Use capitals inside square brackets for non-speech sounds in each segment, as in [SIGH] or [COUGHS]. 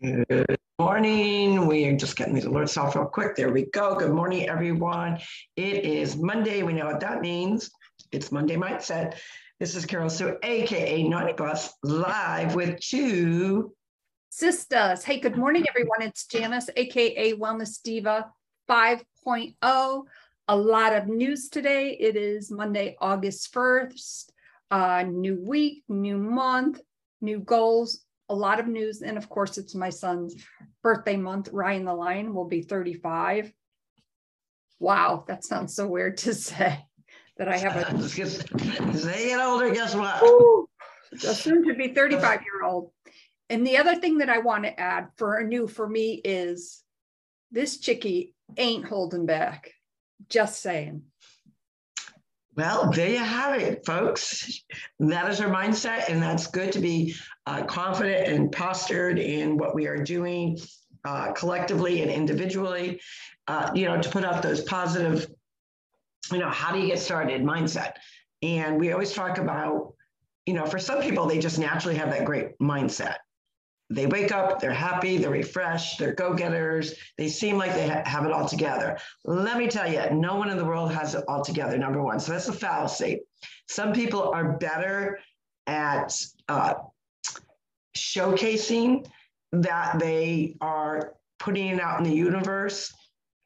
Good morning. We are just getting these alerts off real quick. There we go. Good morning, everyone. It is Monday. We know what that means. It's Monday Mindset. This is Carol Sue, aka Naughty Boss, live with two sisters. Hey, good morning, everyone. It's Janice, aka Wellness Diva 5.0. A lot of news today. It is Monday, August 1st. Uh, new week, new month, new goals, a lot of news. And of course, it's my son's birthday month. Ryan the Lion will be 35. Wow, that sounds so weird to say [LAUGHS] that I have a. [LAUGHS] As they get older, guess what? soon to be 35 year old. And the other thing that I want to add for a new for me is this chickie ain't holding back. Just saying. Well, there you have it, folks. That is our mindset, and that's good to be uh, confident and postured in what we are doing uh, collectively and individually. Uh, you know, to put out those positive, you know, how do you get started mindset? And we always talk about, you know, for some people, they just naturally have that great mindset they wake up, they're happy, they're refreshed, they're go getters, they seem like they ha- have it all together. Let me tell you, no one in the world has it all together, number one. So that's a fallacy. Some people are better at uh, showcasing that they are putting it out in the universe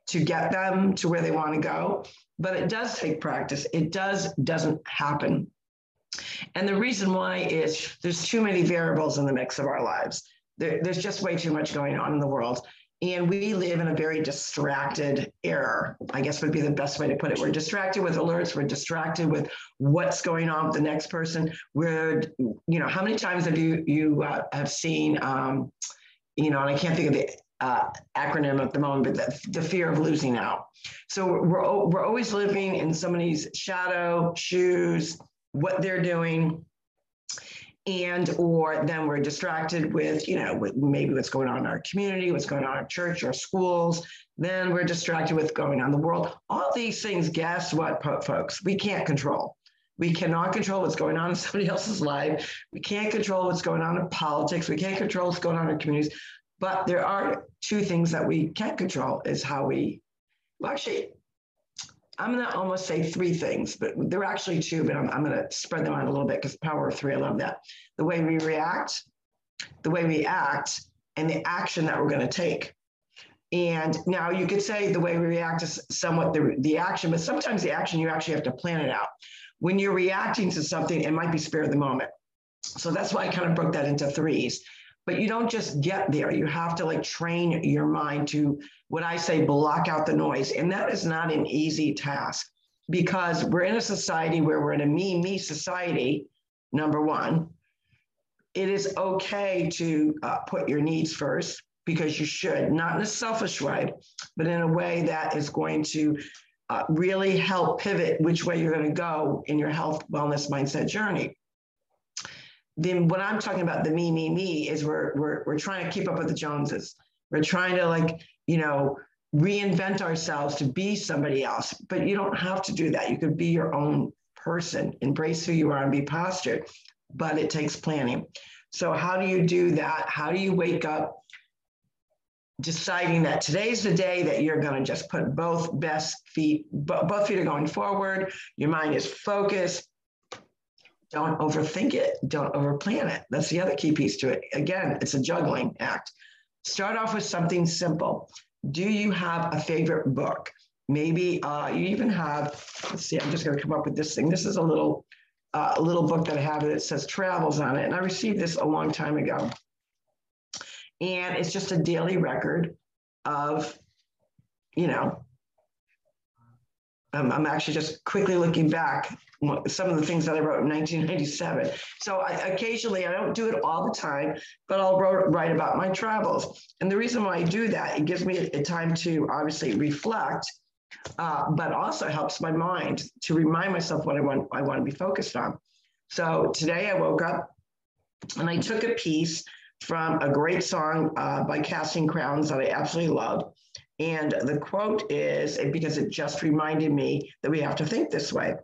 to get them to where they want to go but it does take practice it does doesn't happen and the reason why is there's too many variables in the mix of our lives. There, there's just way too much going on in the world. And we live in a very distracted era, I guess would be the best way to put it. We're distracted with alerts, we're distracted with what's going on with the next person. We're, you know, how many times have you you uh, have seen, um, you know, and I can't think of the uh, acronym at the moment, but the, the fear of losing out. So we're, we're always living in somebody's shadow, shoes, what they're doing and or then we're distracted with you know with maybe what's going on in our community what's going on in our church or schools then we're distracted with going on the world. All these things guess what folks? We can't control. We cannot control what's going on in [LAUGHS] somebody else's life. We can't control what's going on in politics. We can't control what's going on in our communities. But there are two things that we can't control is how we well actually I'm going to almost say three things, but they're actually two, but I'm, I'm going to spread them out a little bit because power of three, I love that. The way we react, the way we act, and the action that we're going to take. And now you could say the way we react is somewhat the, the action, but sometimes the action you actually have to plan it out. When you're reacting to something, it might be spare the moment. So that's why I kind of broke that into threes but you don't just get there. You have to like train your mind to what I say block out the noise. And that is not an easy task because we're in a society where we're in a me, me society, number one. It is okay to uh, put your needs first because you should, not in a selfish way, but in a way that is going to uh, really help pivot which way you're going to go in your health, wellness, mindset journey then what I'm talking about, the me, me, me, is we're we're we're trying to keep up with the Joneses. We're trying to like, you know, reinvent ourselves to be somebody else. But you don't have to do that. You could be your own person, embrace who you are and be postured. But it takes planning. So how do you do that? How do you wake up deciding that today's the day that you're going to just put both best feet, both feet are going forward. Your mind is focused don't overthink it. Don't overplan it. That's the other key piece to it. Again, it's a juggling act. Start off with something simple. Do you have a favorite book? Maybe uh, you even have, let's see, I'm just going to come up with this thing. This is a little, uh, a little book that I have that says travels on it. And I received this a long time ago. And it's just a daily record of, you know, I'm actually just quickly looking back some of the things that I wrote in 1997. So I, occasionally, I don't do it all the time, but I'll wrote, write about my travels. And the reason why I do that, it gives me a, a time to obviously reflect, uh, but also helps my mind to remind myself what I want, I want to be focused on. So today I woke up and I took a piece from a great song uh, by Casting Crowns that I absolutely love. And the quote is because it just reminded me that we have to think this way.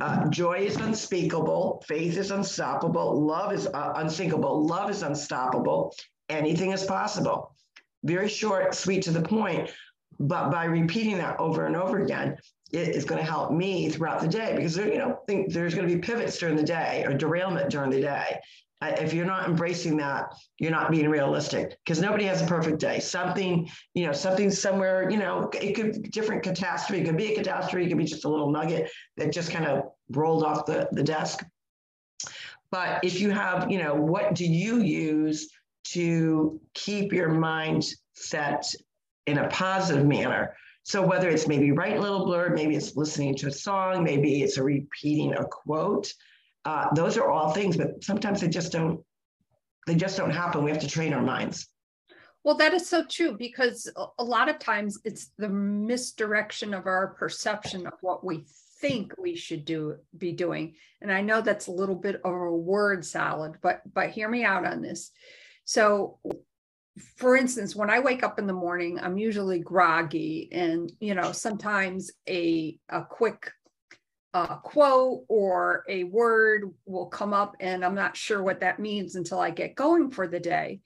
Uh, joy is unspeakable, faith is unstoppable, love is uh, unsinkable, love is unstoppable, anything is possible. Very short, sweet to the point. But by repeating that over and over again, it is going to help me throughout the day because there, you know, think there's going to be pivots during the day or derailment during the day. If you're not embracing that, you're not being realistic because nobody has a perfect day. Something, you know, something somewhere, you know, it could be different catastrophe. It could be a catastrophe. It could be just a little nugget that just kind of rolled off the, the desk. But if you have, you know, what do you use to keep your mind set in a positive manner? So whether it's maybe writing a little blurb, maybe it's listening to a song, maybe it's a repeating a quote. Uh, those are all things, but sometimes they just don't. They just don't happen. We have to train our minds. Well, that is so true because a lot of times it's the misdirection of our perception of what we think we should do be doing. And I know that's a little bit of a word salad, but but hear me out on this. So for instance, when I wake up in the morning, I'm usually groggy and you know, sometimes a a quick uh, quote or a word will come up and I'm not sure what that means until I get going for the day.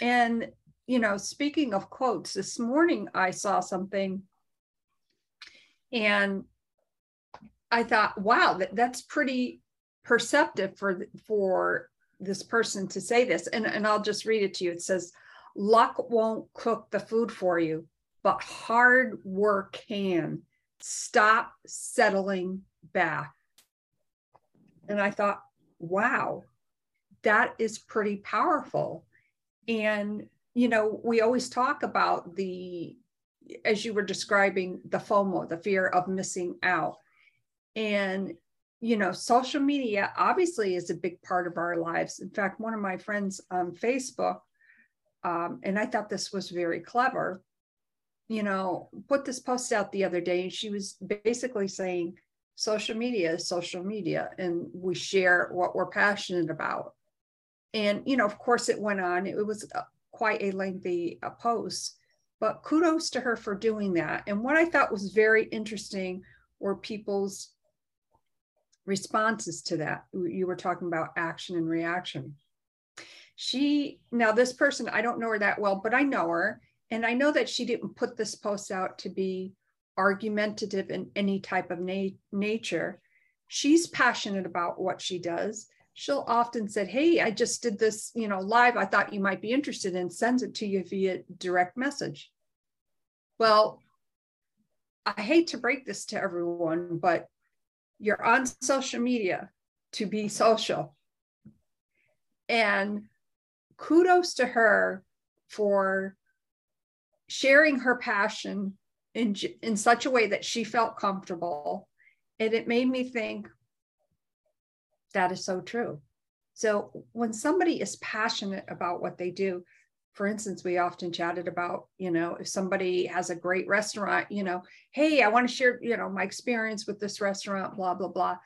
And you know, speaking of quotes, this morning I saw something and I thought, wow, that, that's pretty perceptive for for this person to say this. And, and I'll just read it to you. It says, luck won't cook the food for you, but hard work can. Stop settling back. And I thought, wow, that is pretty powerful. And, you know, we always talk about the, as you were describing, the FOMO, the fear of missing out. And, you know, social media obviously is a big part of our lives. In fact, one of my friends on Facebook, um, and I thought this was very clever, you know, put this post out the other day, and she was basically saying, social media is social media, and we share what we're passionate about. And, you know, of course, it went on. It was quite a lengthy uh, post, but kudos to her for doing that. And what I thought was very interesting were people's responses to that. You were talking about action and reaction. She, now this person, I don't know her that well, but I know her. And I know that she didn't put this post out to be argumentative in any type of na- nature. She's passionate about what she does. She'll often say, Hey, I just did this, you know, live. I thought you might be interested in, sends it to you via direct message. Well, I hate to break this to everyone, but you're on social media to be social. And kudos to her for sharing her passion in, in such a way that she felt comfortable. And it made me think that is so true. So when somebody is passionate about what they do, for instance, we often chatted about, you know, if somebody has a great restaurant, you know, hey, I want to share, you know, my experience with this restaurant, blah, blah, blah.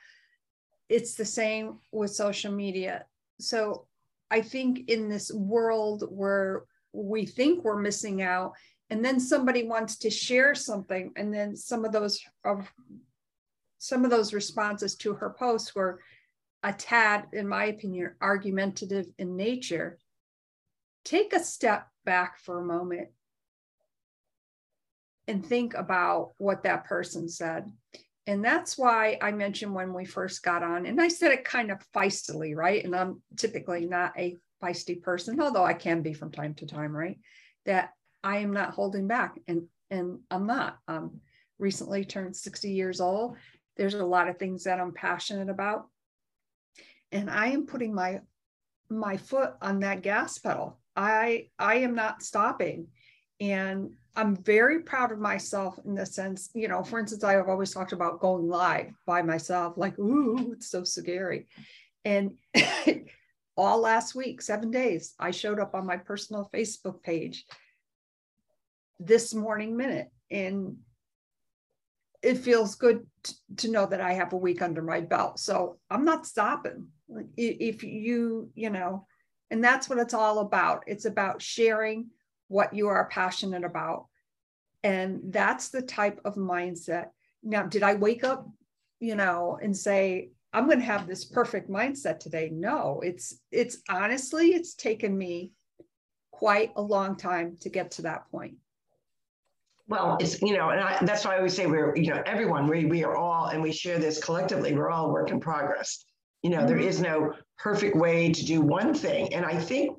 It's the same with social media. So I think in this world where we think we're missing out, and then somebody wants to share something, and then some of those of some of those responses to her posts were a tad, in my opinion, argumentative in nature take a step back for a moment and think about what that person said. And that's why I mentioned when we first got on, and I said it kind of feistily, right? And I'm typically not a feisty person, although I can be from time to time, right? That I am not holding back, and and I'm not. Um, recently turned 60 years old. There's a lot of things that I'm passionate about, and I am putting my my foot on that gas pedal. I I am not stopping. And I'm very proud of myself in the sense, you know, for instance, I have always talked about going live by myself, like, ooh, it's so scary. And [LAUGHS] all last week, seven days, I showed up on my personal Facebook page this morning minute. And it feels good t- to know that I have a week under my belt. So I'm not stopping. If you, you know, and that's what it's all about. It's about sharing what you are passionate about. And that's the type of mindset. Now, did I wake up, you know, and say, I'm going to have this perfect mindset today? No, it's, it's honestly, it's taken me quite a long time to get to that point. Well, it's, you know, and I, that's why I always say we're, you know, everyone, we, we are all, and we share this collectively, we're all work in progress. You know, mm-hmm. there is no perfect way to do one thing. And I think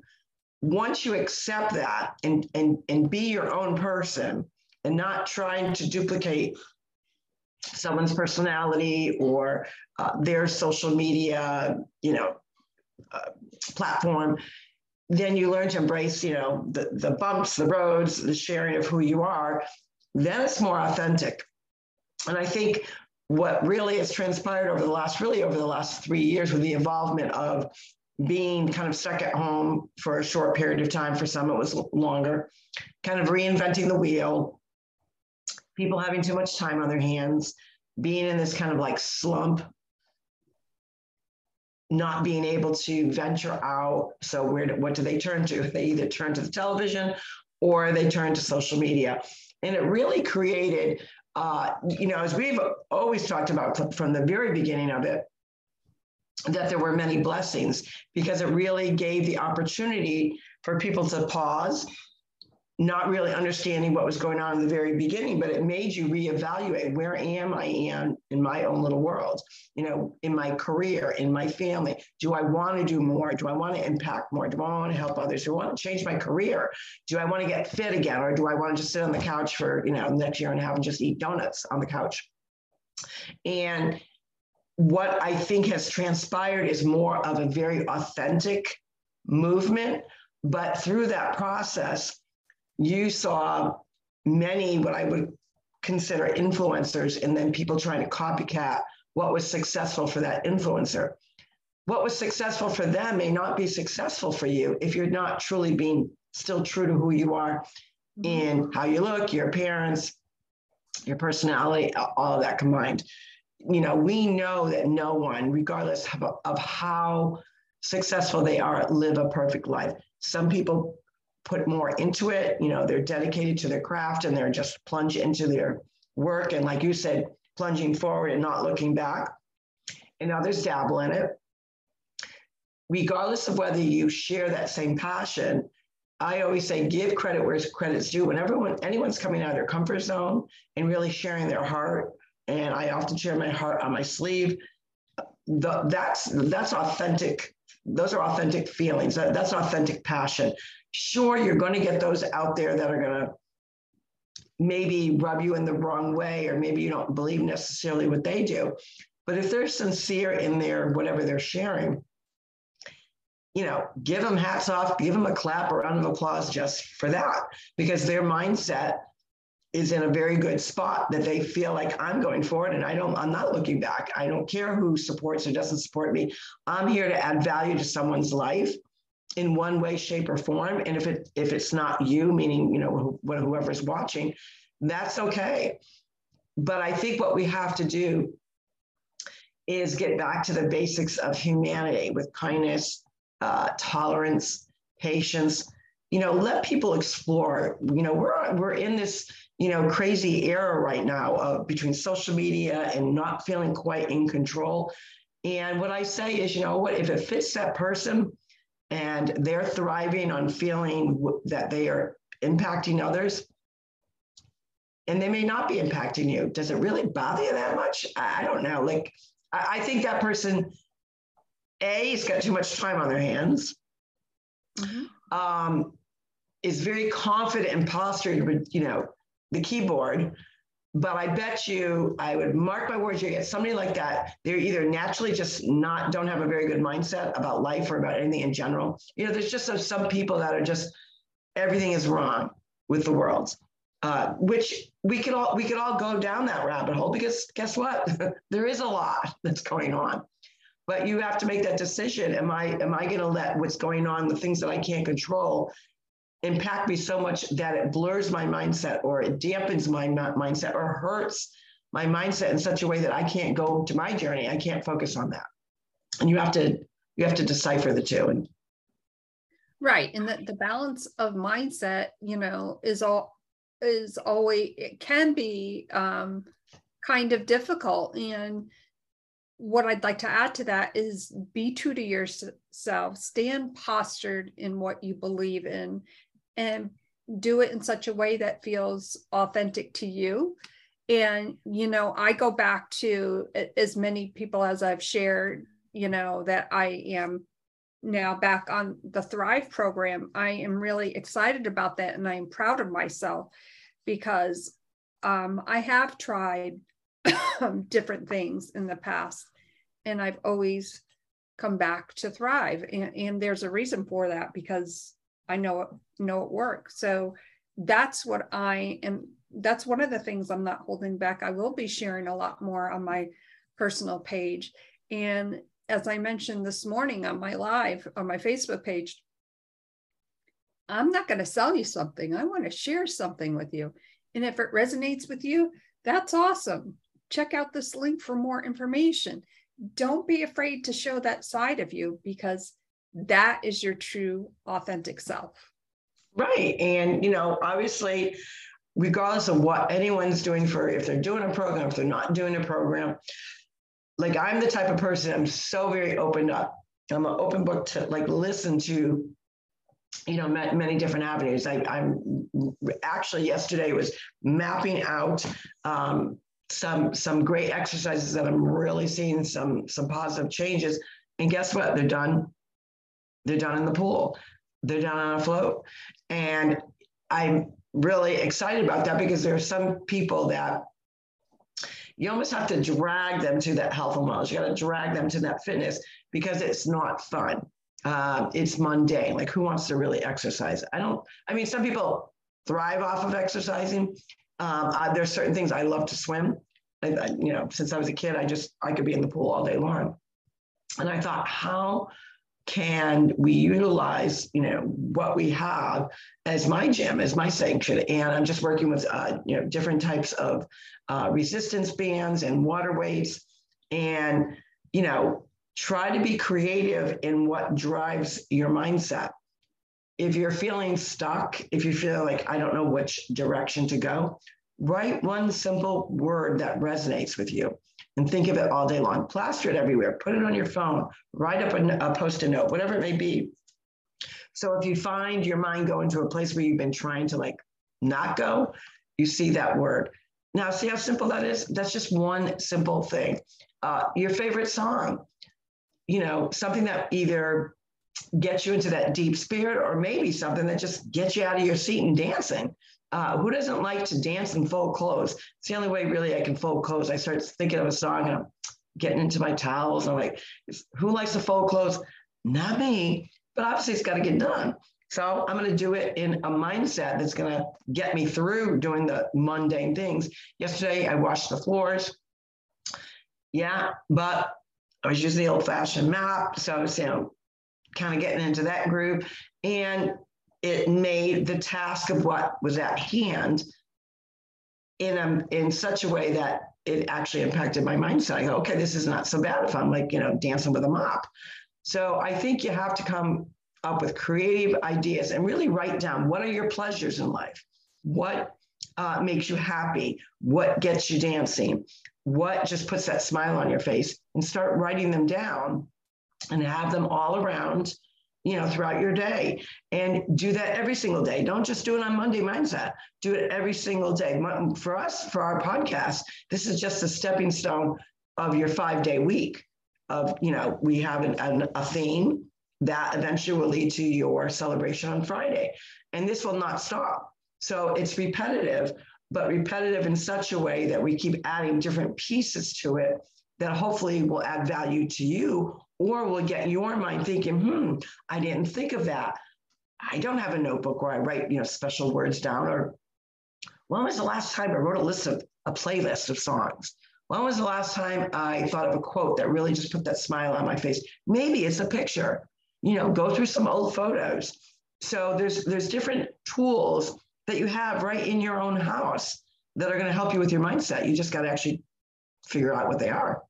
once you accept that and, and, and be your own person and not trying to duplicate someone's personality or uh, their social media, you know, uh, platform, then you learn to embrace, you know, the, the bumps, the roads, the sharing of who you are. Then it's more authentic. And I think what really has transpired over the last, really over the last three years with the involvement of being kind of stuck at home for a short period of time, for some it was longer, kind of reinventing the wheel, people having too much time on their hands, being in this kind of like slump not being able to venture out. So where what do they turn to? They either turn to the television or they turn to social media. And it really created, uh, you know, as we've always talked about from the very beginning of it, that there were many blessings because it really gave the opportunity for people to pause not really understanding what was going on in the very beginning, but it made you reevaluate where am I in, in my own little world, you know, in my career, in my family. Do I want to do more? Do I want to impact more? Do I want to help others? Do I want to change my career? Do I want to get fit again? Or do I want to just sit on the couch for, you know, next year and have and just eat donuts on the couch? And what I think has transpired is more of a very authentic movement. But through that process, you saw many what I would consider influencers and then people trying to copycat what was successful for that influencer. What was successful for them may not be successful for you if you're not truly being still true to who you are in mm-hmm. how you look, your appearance, your personality, all of that combined. You know, we know that no one, regardless of, of how successful they are, live a perfect life. Some people put more into it. You know, they're dedicated to their craft and they're just plunge into their work. And like you said, plunging forward and not looking back. And others dabble in it. Regardless of whether you share that same passion, I always say give credit where credit's due. When everyone, anyone's coming out of their comfort zone and really sharing their heart, and I often share my heart on my sleeve, the, that's that's authentic. Those are authentic feelings. That, that's authentic passion. Sure, you're going to get those out there that are going to maybe rub you in the wrong way, or maybe you don't believe necessarily what they do. But if they're sincere in their whatever they're sharing, you know, give them hats off, give them a clap or round of applause just for that, because their mindset is in a very good spot that they feel like I'm going forward and I don't, I'm not looking back. I don't care who supports or doesn't support me. I'm here to add value to someone's life in one way, shape, or form. And if it if it's not you, meaning you know wh- whoever's watching, that's okay. But I think what we have to do is get back to the basics of humanity with kindness, uh, tolerance, patience. You know, let people explore. You know, we're we're in this you know crazy era right now of between social media and not feeling quite in control. And what I say is, you know what, if it fits that person, and they're thriving on feeling that they are impacting others and they may not be impacting you does it really bother you that much i don't know like i think that person a has got too much time on their hands mm-hmm. um, is very confident and postured you know the keyboard but I bet you, I would mark my words, you get somebody like that. They're either naturally just not, don't have a very good mindset about life or about anything in general. You know, there's just some people that are just, everything is wrong with the world. Uh, which we could all we could all go down that rabbit hole because guess what [LAUGHS] there is a lot that's going on but you have to make that decision am i am i going to let what's going on the things that i can't control impact me so much that it blurs my mindset or it dampens my mindset or hurts my mindset in such a way that I can't go to my journey. I can't focus on that. And you have to you have to decipher the two. And right. And the, the balance of mindset, you know, is all is always it can be um kind of difficult. And what I'd like to add to that is be true to yourself, stand postured in what you believe in, and do it in such a way that feels authentic to you. And, you know, I go back to as many people as I've shared, you know, that I am now back on the Thrive program. I am really excited about that and I am proud of myself because um, I have tried [COUGHS] different things in the past and I've always come back to Thrive. And, and there's a reason for that because I know it, know it works. So that's what I am. That's one of the things I'm not holding back. I will be sharing a lot more on my personal page. And as I mentioned this morning on my live on my Facebook page, I'm not going to sell you something. I want to share something with you. And if it resonates with you, that's awesome. Check out this link for more information. Don't be afraid to show that side of you because that is your true authentic self. Right. And, you know, obviously, regardless of what anyone's doing for if they're doing a program, if they're not doing a program, like I'm the type of person, I'm so very opened up. I'm an open book to like listen to, you know, many different avenues. I, am actually yesterday was mapping out um, some some great exercises that I'm really seeing some some positive changes. And guess what? They're done. They're done in the pool. They're done on a float. And I'm really excited about that because there are some people that you almost have to drag them to that health and wellness. You got to drag them to that fitness because it's not fun. Uh, it's mundane. Like who wants to really exercise? I don't. I mean, some people thrive off of exercising. Um, I, there's certain things I love to swim. I, you know, since I was a kid, I just I could be in the pool all day long. And I thought, how can we utilize you know what we have as my gym as my sanction and i'm just working with uh, you know different types of uh, resistance bands and water weights and you know try to be creative in what drives your mindset. If you're feeling stuck if you feel like i don't know which direction to go write one simple word that resonates with you and think of it all day long. Plaster it everywhere, put it on your phone, write up a, a post a note, whatever it may be. So if you find your mind going to a place where you've been trying to like not go, you see that word. Now, see how simple that is? That's just one simple thing. Uh, your favorite song, you know, something that either gets you into that deep spirit or maybe something that just gets you out of your seat and dancing. Uh, who doesn't like to dance in full clothes? It's the only way really I can fold clothes. I start thinking of a song and I'm getting into my towels. I'm like, who likes to fold clothes? Not me, but obviously it's got to get done. So I'm going to do it in a mindset that's going to get me through doing the mundane things. Yesterday I washed the floors. Yeah, but I was using the old fashioned map. So I was, you know, kind of getting into that group. And it made the task of what was at hand in a, in such a way that it actually impacted my mindset. I go, okay, this is not so bad if I'm like, you know, dancing with a mop. So I think you have to come up with creative ideas and really write down what are your pleasures in life? What uh, makes you happy? What gets you dancing? What just puts that smile on your face? And start writing them down and have them all around you know, throughout your day and do that every single day. Don't just do it on Monday mindset. Do it every single day. For us, for our podcast, this is just a stepping stone of your five day week of, you know, we have an, an, a theme that eventually will lead to your celebration on Friday. And this will not stop. So it's repetitive, but repetitive in such a way that we keep adding different pieces to it that hopefully will add value to you or will get your mind thinking, hmm, I didn't think of that. I don't have a notebook where I write, you know, special words down. Or when was the last time I wrote a list of a playlist of songs? When was the last time I thought of a quote that really just put that smile on my face? Maybe it's a picture. You know, go through some old photos. So there's there's different tools that you have right in your own house that are going to help you with your mindset. You just got to actually figure out what they are.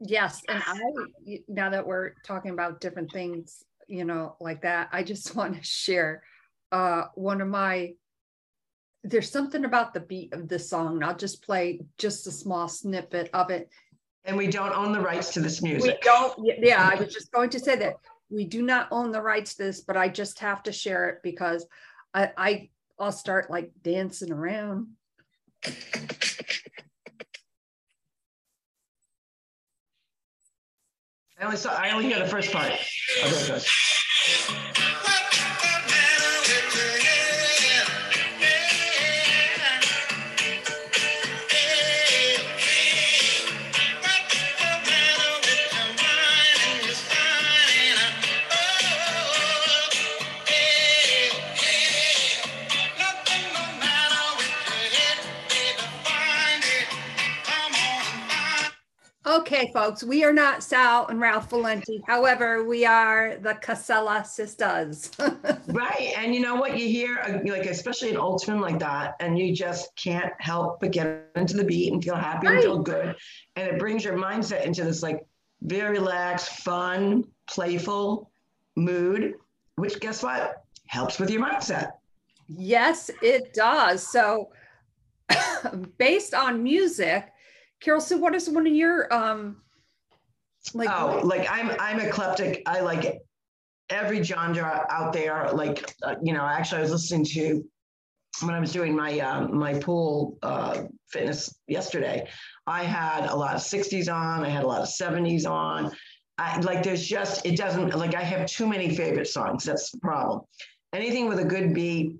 Yes. And I, now that we're talking about different things, you know, like that, I just [LAUGHS] want to share uh, one of my, there's something about the beat of the song. I'll just play just a small snippet of it. And we don't own the rights to this music. We don't, yeah, I was just going to say that we do not own the rights to this, but I just have to share it because I, I I'll start like dancing around. I only saw. I only hear the first part. Folks, we are not Sal and Ralph Valenti. However, we are the Casella sisters. [LAUGHS] Right. And you know what? You hear, uh, like, especially an old tune like that, and you just can't help but get into the beat and feel happy and feel good. And it brings your mindset into this, like, very relaxed, fun, playful mood, which guess what? Helps with your mindset. yes, it does. So, [COUGHS] based on music, Carol, so what is one of your um like oh, like I'm I'm eclectic. I like every genre out there. Like uh, you know, actually, I was listening to when I was doing my um, my pool uh, fitness yesterday. I had a lot of '60s on. I had a lot of '70s on. I like. There's just it doesn't like. I have too many favorite songs. That's the problem. Anything with a good beat.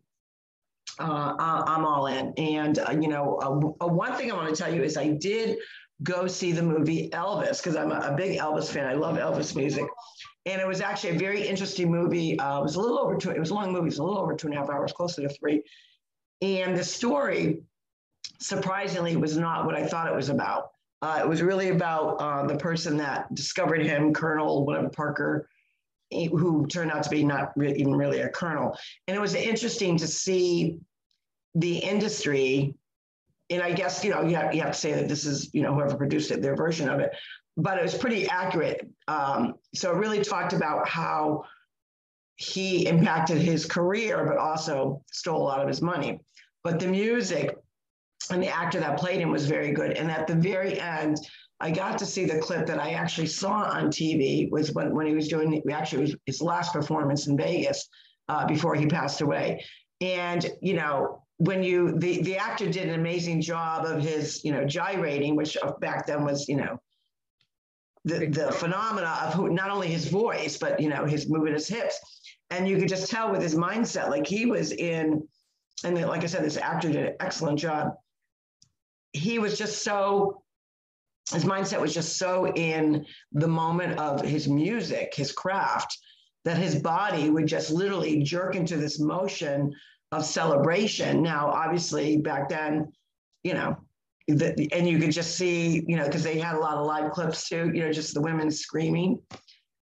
Uh, I- I'm all in, and uh, you know, uh, uh, one thing I want to tell you is I did go see the movie Elvis because I'm a, a big Elvis fan. I love Elvis music. And it was actually a very interesting movie. Uh, it was a little over two, it was a long movie, it was a little over two and a half hours, closer to three. And the story, surprisingly, was not what I thought it was about. Uh, it was really about uh, the person that discovered him, Colonel, whatever, Parker, who turned out to be not re- even really a colonel. And it was interesting to see the industry and I guess you know you have, you have to say that this is you know whoever produced it their version of it, but it was pretty accurate. Um, so it really talked about how he impacted his career, but also stole a lot of his money. But the music and the actor that played him was very good. And at the very end, I got to see the clip that I actually saw on TV was when when he was doing actually was his last performance in Vegas uh, before he passed away. And you know when you the the actor did an amazing job of his you know gyrating which back then was you know the the phenomena of who not only his voice but you know his moving his hips. And you could just tell with his mindset like he was in and then, like i said this actor did an excellent job. He was just so his mindset was just so in the moment of his music his craft that his body would just literally jerk into this motion of celebration. Now, obviously, back then, you know, the, and you could just see, you know, because they had a lot of live clips too, you know, just the women screaming.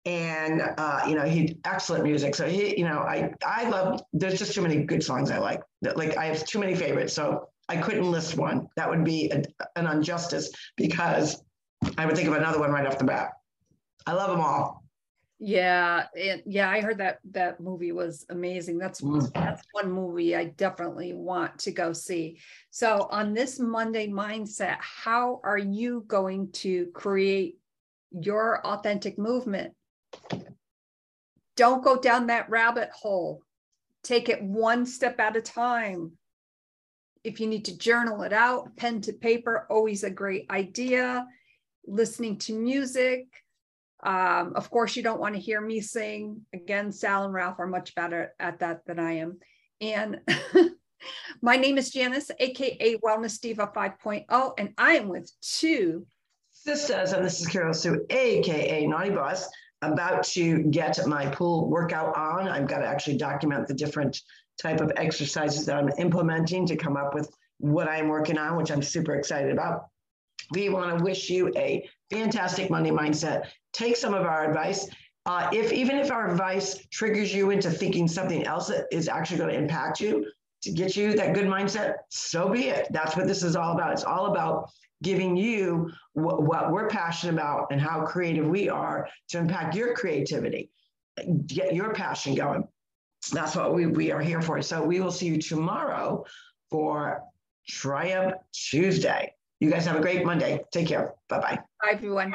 And uh, you know, he excellent music. So he, you know, I I love. There's just too many good songs I like. Like I have too many favorites, so I couldn't list one. That would be a, an injustice because I would think of another one right off the bat. I love them all. Yeah, and yeah, I heard that that movie was amazing. That's Mm. that's one movie I definitely want to go see. So on this Monday mindset, how are you going to create your authentic movement? Don't go down that rabbit hole. Take it one step at a time. If you need to journal it out, pen to paper, always a great idea. Listening to music, um, of course, you don't want to hear me sing. Again, Sal and Ralph are much better at that than I am. And [LAUGHS] my name is Janice, aka Wellness Diva 5.0, and I am with two. Sisters, and this is Carol Sue, aka Naughty Boss, about to get my pool workout on. I've got to actually document the different type of exercises that I'm implementing to come up with what I'm working on, which I'm super excited about. We want to wish you a fantastic Monday mindset. Take some of our advice. Uh, if even if our advice triggers you into thinking something else that is actually going to impact you to get you that good mindset, so be it. That's what this is all about. It's all about giving you wh- what we're passionate about and how creative we are to impact your creativity, get your passion going. That's what we, we are here for. So we will see you tomorrow for Triumph Tuesday. You guys have a great Monday. Take care. Bye bye. Bye, everyone.